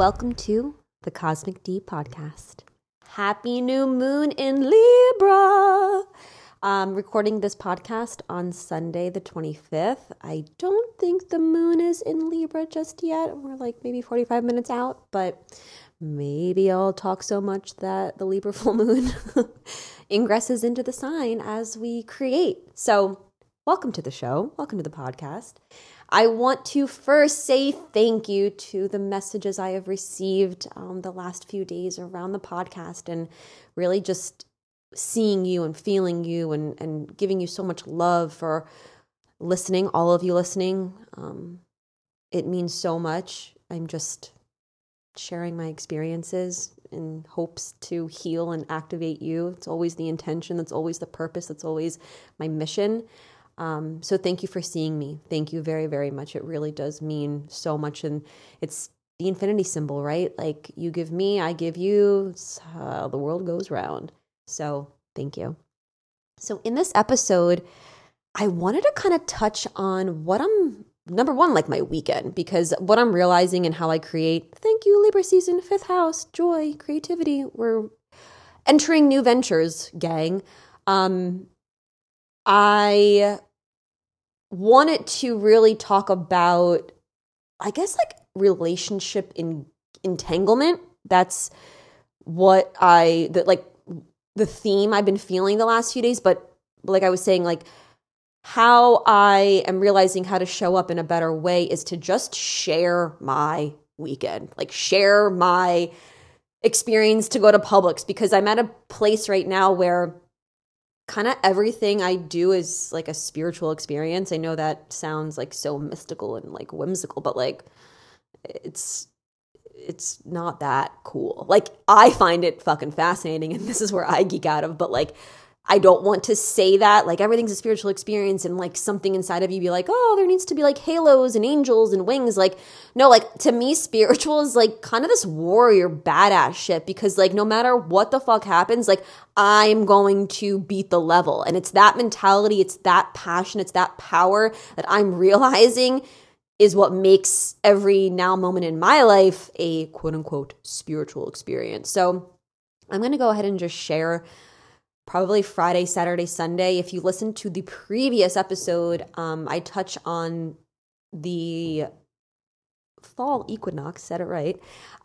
Welcome to the Cosmic D podcast. Happy new moon in Libra. I'm recording this podcast on Sunday, the 25th. I don't think the moon is in Libra just yet. We're like maybe 45 minutes out, but maybe I'll talk so much that the Libra full moon ingresses into the sign as we create. So, welcome to the show. Welcome to the podcast. I want to first say thank you to the messages I have received um, the last few days around the podcast and really just seeing you and feeling you and, and giving you so much love for listening, all of you listening. Um, it means so much. I'm just sharing my experiences in hopes to heal and activate you. It's always the intention, that's always the purpose, that's always my mission. Um, so thank you for seeing me. Thank you very, very much. It really does mean so much. And it's the infinity symbol, right? Like you give me, I give you. It's how the world goes round. So thank you. So in this episode, I wanted to kind of touch on what I'm number one, like my weekend, because what I'm realizing and how I create, thank you, Libra season, fifth house, joy, creativity. We're entering new ventures, gang. Um, I wanted to really talk about, I guess, like relationship in entanglement. That's what I, that like the theme I've been feeling the last few days. But like I was saying, like how I am realizing how to show up in a better way is to just share my weekend, like share my experience to go to Publix because I'm at a place right now where kind of everything I do is like a spiritual experience. I know that sounds like so mystical and like whimsical, but like it's it's not that cool. Like I find it fucking fascinating and this is where I geek out of, but like I don't want to say that like everything's a spiritual experience and like something inside of you be like, "Oh, there needs to be like halos and angels and wings." Like no, like to me spiritual is like kind of this warrior badass shit because like no matter what the fuck happens, like I'm going to beat the level. And it's that mentality, it's that passion, it's that power that I'm realizing is what makes every now moment in my life a quote unquote spiritual experience. So I'm going to go ahead and just share probably Friday, Saturday, Sunday. If you listen to the previous episode, um, I touch on the fall equinox, said it right,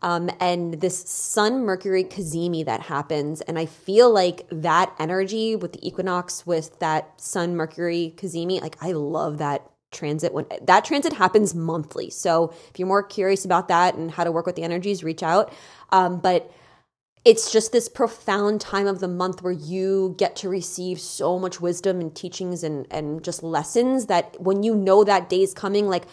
um, and this Sun Mercury cazimi that happens. And I feel like that energy with the equinox, with that Sun Mercury cazimi, like I love that transit when that transit happens monthly. So if you're more curious about that and how to work with the energies, reach out. Um, but it's just this profound time of the month where you get to receive so much wisdom and teachings and and just lessons that when you know that day's coming like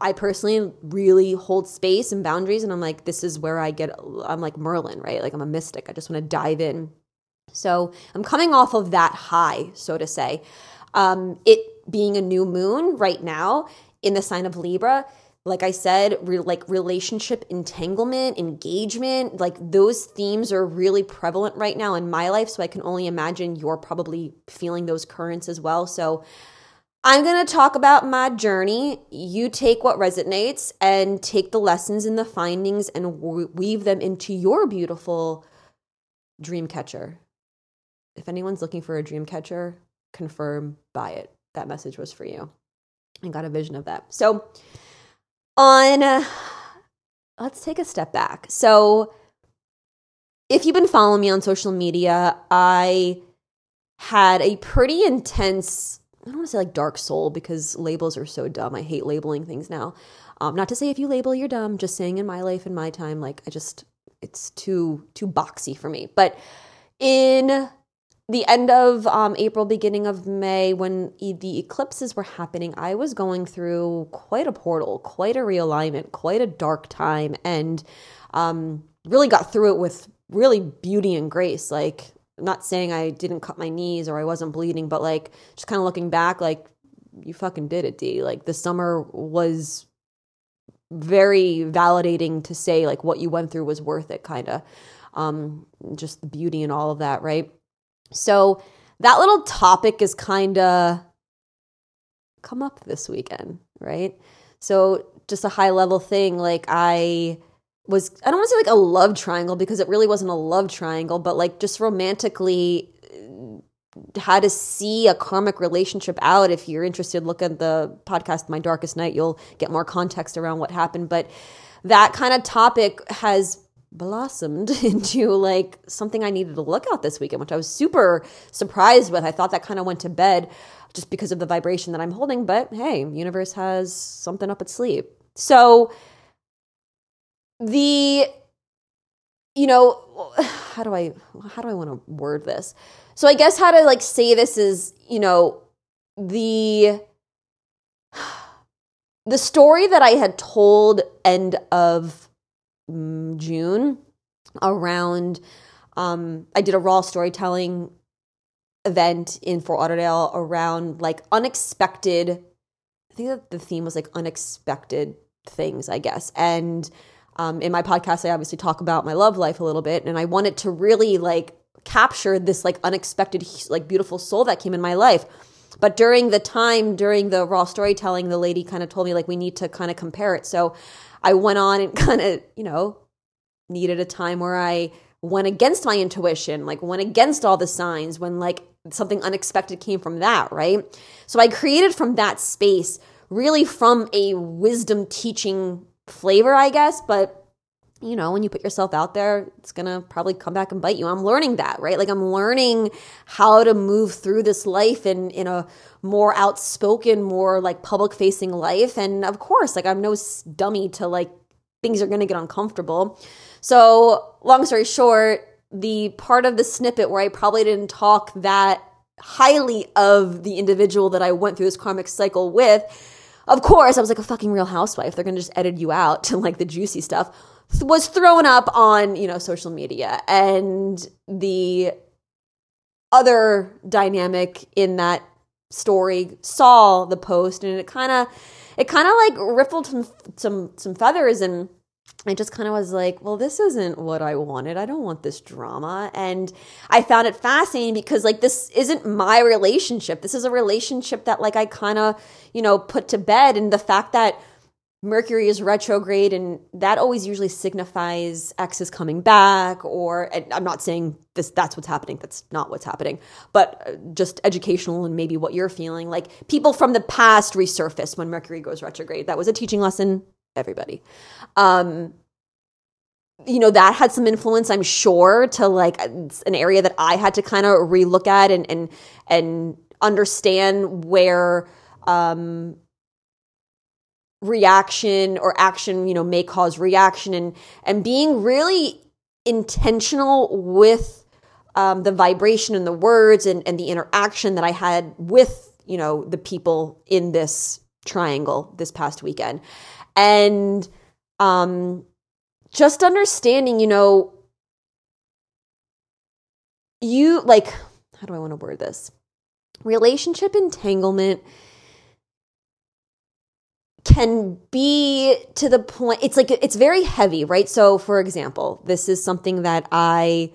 I personally really hold space and boundaries and I'm like this is where I get I'm like Merlin, right? Like I'm a mystic. I just want to dive in. So, I'm coming off of that high, so to say. Um it being a new moon right now in the sign of Libra like I said, re- like relationship entanglement, engagement, like those themes are really prevalent right now in my life. So I can only imagine you're probably feeling those currents as well. So I'm going to talk about my journey. You take what resonates and take the lessons and the findings and weave them into your beautiful dream catcher. If anyone's looking for a dream catcher, confirm, buy it. That message was for you. I got a vision of that. So, on uh, let's take a step back. So, if you've been following me on social media, I had a pretty intense, I don't want to say like dark soul because labels are so dumb. I hate labeling things now. Um, not to say if you label, you're dumb, just saying in my life and my time, like I just, it's too, too boxy for me. But in the end of um, April, beginning of May, when e- the eclipses were happening, I was going through quite a portal, quite a realignment, quite a dark time, and um, really got through it with really beauty and grace. Like, I'm not saying I didn't cut my knees or I wasn't bleeding, but like, just kind of looking back, like, you fucking did it, D. Like, the summer was very validating to say, like, what you went through was worth it, kind of. Um, just the beauty and all of that, right? So that little topic is kind of come up this weekend, right? So just a high level thing like I was I don't want to say like a love triangle because it really wasn't a love triangle, but like just romantically uh, how to see a karmic relationship out. If you're interested, look at the podcast My Darkest Night. You'll get more context around what happened. But that kind of topic has blossomed into like something I needed to look at this weekend, which I was super surprised with. I thought that kind of went to bed just because of the vibration that I'm holding, but hey, universe has something up its sleeve. So the you know, how do I how do I want to word this? So I guess how to like say this is, you know, the the story that I had told end of June around um I did a raw storytelling event in Fort Lauderdale around like unexpected I think that the theme was like unexpected things, I guess. And um, in my podcast, I obviously talk about my love life a little bit, and I wanted to really like capture this like unexpected, like beautiful soul that came in my life. But during the time, during the raw storytelling, the lady kind of told me like we need to kind of compare it. So I went on and kind of, you know, needed a time where I went against my intuition, like went against all the signs when like something unexpected came from that, right? So I created from that space, really from a wisdom teaching flavor, I guess, but you know, when you put yourself out there, it's to probably come back and bite you. I'm learning that, right? Like I'm learning how to move through this life in in a more outspoken, more like public facing life. And of course, like I'm no dummy to like things are to get uncomfortable. So, long story short, the part of the snippet where I probably didn't talk that highly of the individual that I went through this karmic cycle with of course, I was like a fucking real housewife. They're going to just edit you out to like the juicy stuff. Was thrown up on, you know, social media. And the other dynamic in that story saw the post and it kind of it kind of like riffled some some some feathers and I just kind of was like, well, this isn't what I wanted. I don't want this drama. And I found it fascinating because, like, this isn't my relationship. This is a relationship that, like, I kind of, you know, put to bed. And the fact that Mercury is retrograde and that always usually signifies X is coming back, or I'm not saying this, that's what's happening. That's not what's happening, but uh, just educational and maybe what you're feeling. Like, people from the past resurface when Mercury goes retrograde. That was a teaching lesson everybody. Um, you know that had some influence i'm sure to like an area that i had to kind of relook at and and and understand where um reaction or action you know may cause reaction and and being really intentional with um, the vibration and the words and, and the interaction that i had with you know the people in this triangle this past weekend and um, just understanding, you know, you like, how do I want to word this? Relationship entanglement can be to the point it's like it's very heavy right so for example this is something that i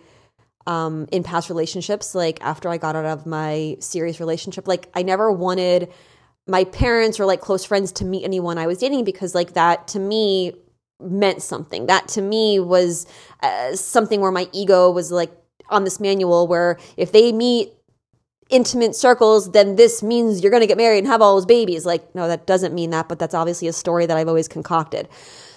um in past relationships like after i got out of my serious relationship like i never wanted my parents or like close friends to meet anyone I was dating because like that to me meant something. That to me was uh, something where my ego was like on this manual where if they meet intimate circles, then this means you're going to get married and have all those babies. Like, no, that doesn't mean that, but that's obviously a story that I've always concocted.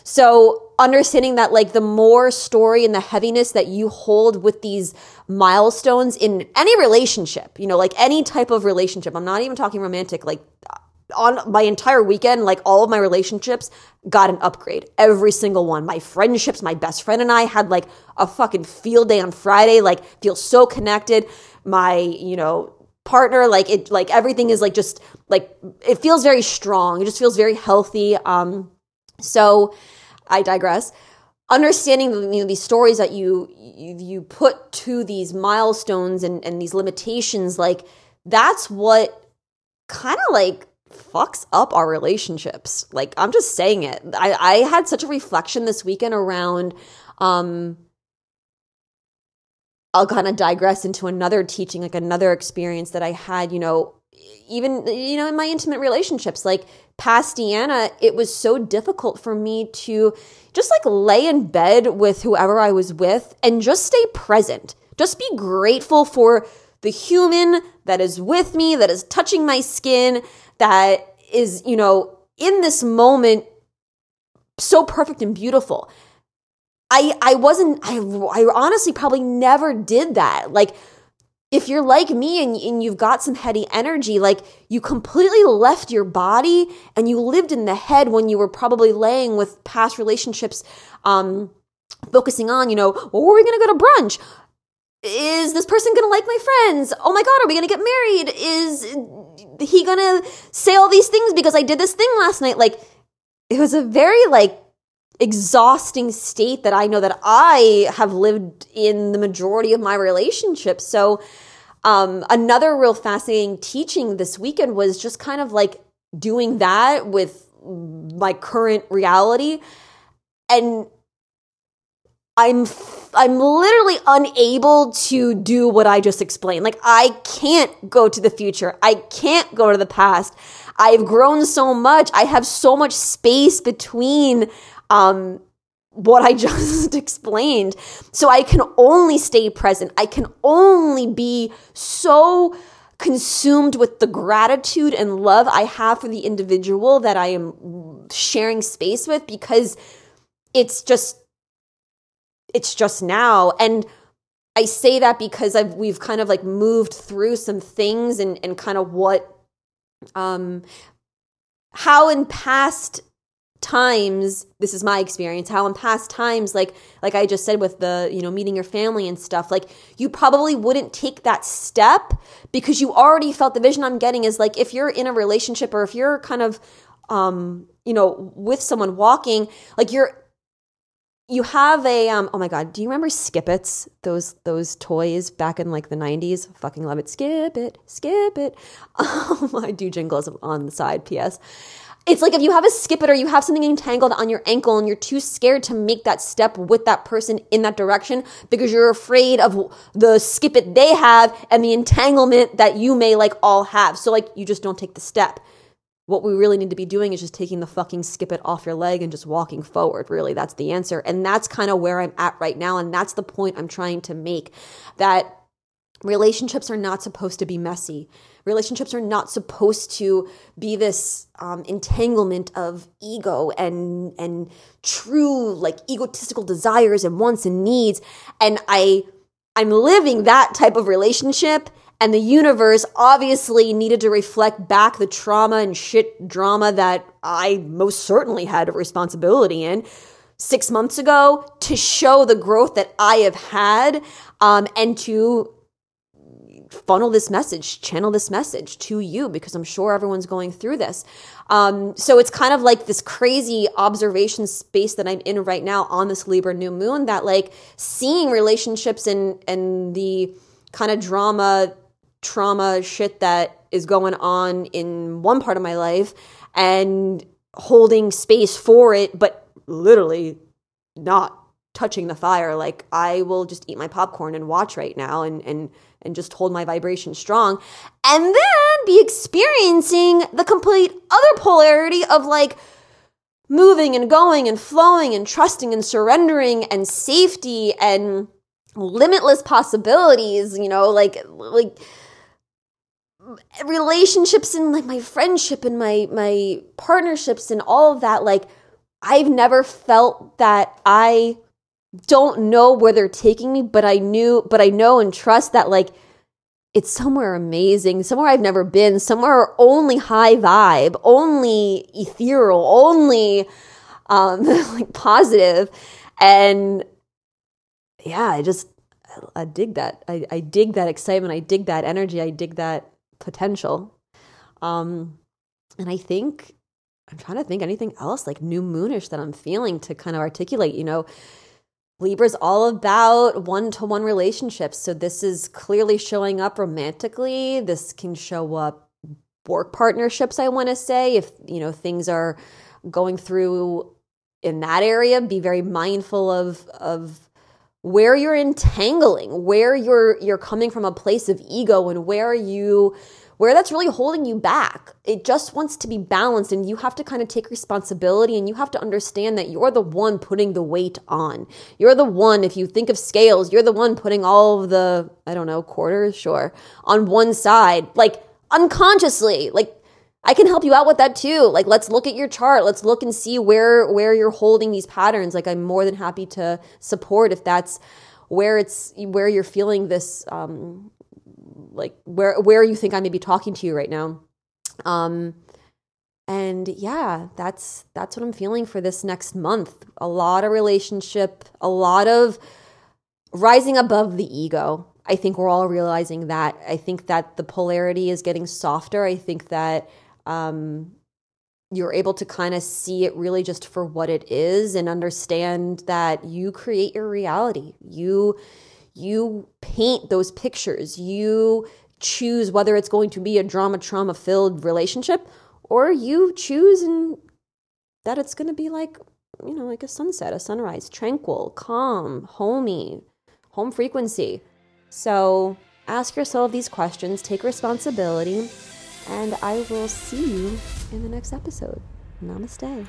So, understanding that, like, the more story and the heaviness that you hold with these milestones in any relationship, you know, like any type of relationship, I'm not even talking romantic, like, on my entire weekend, like all of my relationships got an upgrade. Every single one. My friendships, my best friend and I had like a fucking field day on Friday, like feel so connected. My, you know, partner, like it like everything is like just like it feels very strong. It just feels very healthy. Um so I digress. Understanding you know, these stories that you, you you put to these milestones and, and these limitations, like that's what kind of like fucks up our relationships. Like I'm just saying it. I, I had such a reflection this weekend around um I'll kind of digress into another teaching, like another experience that I had, you know, even you know in my intimate relationships like past Deanna, it was so difficult for me to just like lay in bed with whoever I was with and just stay present. Just be grateful for the human that is with me, that is touching my skin, that is, you know, in this moment so perfect and beautiful. I I wasn't I I honestly probably never did that. Like if you're like me and, and you've got some heady energy, like you completely left your body and you lived in the head when you were probably laying with past relationships, um, focusing on, you know, well, we going to go to brunch? Is this person going to like my friends? Oh my God, are we going to get married? Is he going to say all these things because I did this thing last night? Like, it was a very, like, exhausting state that I know that I have lived in the majority of my relationships. So, um, another real fascinating teaching this weekend was just kind of like doing that with my current reality. And I'm I'm literally unable to do what I just explained. Like I can't go to the future. I can't go to the past. I've grown so much. I have so much space between um, what I just explained. So I can only stay present. I can only be so consumed with the gratitude and love I have for the individual that I am sharing space with because it's just it's just now and I say that because I've we've kind of like moved through some things and and kind of what um how in past times this is my experience how in past times like like i just said with the you know meeting your family and stuff like you probably wouldn't take that step because you already felt the vision i'm getting is like if you're in a relationship or if you're kind of um you know with someone walking like you're you have a um oh my god do you remember skip-its those those toys back in like the 90s fucking love it. Skip it skip it. Oh my do jingles on the side ps it's like if you have a skip it or you have something entangled on your ankle and you're too scared to make that step with that person in that direction because you're afraid of the skip it they have and the entanglement that you may like all have. So like you just don't take the step. What we really need to be doing is just taking the fucking skip it off your leg and just walking forward. Really, that's the answer. And that's kind of where I'm at right now. And that's the point I'm trying to make that relationships are not supposed to be messy relationships are not supposed to be this um, entanglement of ego and and true like egotistical desires and wants and needs. And i i'm living that type of relationship and the universe obviously needed to reflect back the trauma and shit drama that i most certainly had a responsibility in six months ago to show the growth that i have had um, and to funnel this message, channel this message to you because I'm sure everyone's going through this. Um, so it's kind of like this crazy observation space that I'm in right now on this Libra new moon that like seeing relationships and and the kind of drama, trauma shit that is going on in one part of my life and holding space for it, but literally not touching the fire. Like I will just eat my popcorn and watch right now and and and just hold my vibration strong and then be experiencing the complete other polarity of like moving and going and flowing and trusting and surrendering and safety and limitless possibilities, you know, like like relationships and like my friendship and my my partnerships and all of that like I've never felt that I don't know where they're taking me, but I knew, but I know and trust that like it's somewhere amazing, somewhere I've never been, somewhere only high vibe, only ethereal, only um like positive. And yeah, I just I, I dig that. I, I dig that excitement. I dig that energy. I dig that potential. Um and I think I'm trying to think anything else like new moonish that I'm feeling to kind of articulate, you know, Libra's all about one to one relationships. So this is clearly showing up romantically. This can show up work partnerships, I want to say. If, you know, things are going through in that area, be very mindful of of where you're entangling, where you're you're coming from a place of ego and where you where that's really holding you back. It just wants to be balanced, and you have to kind of take responsibility and you have to understand that you're the one putting the weight on. You're the one, if you think of scales, you're the one putting all of the, I don't know, quarters, sure, on one side, like unconsciously. Like, I can help you out with that too. Like let's look at your chart. Let's look and see where where you're holding these patterns. Like I'm more than happy to support if that's where it's where you're feeling this um like where where you think I may be talking to you right now. Um and yeah, that's that's what I'm feeling for this next month. A lot of relationship, a lot of rising above the ego. I think we're all realizing that. I think that the polarity is getting softer. I think that um, you're able to kind of see it really just for what it is and understand that you create your reality. You you paint those pictures. You choose whether it's going to be a drama trauma filled relationship or you choose and that it's going to be like you know like a sunset, a sunrise, tranquil, calm, homey, home frequency. So ask yourself these questions, take responsibility and I will see you in the next episode. Namaste.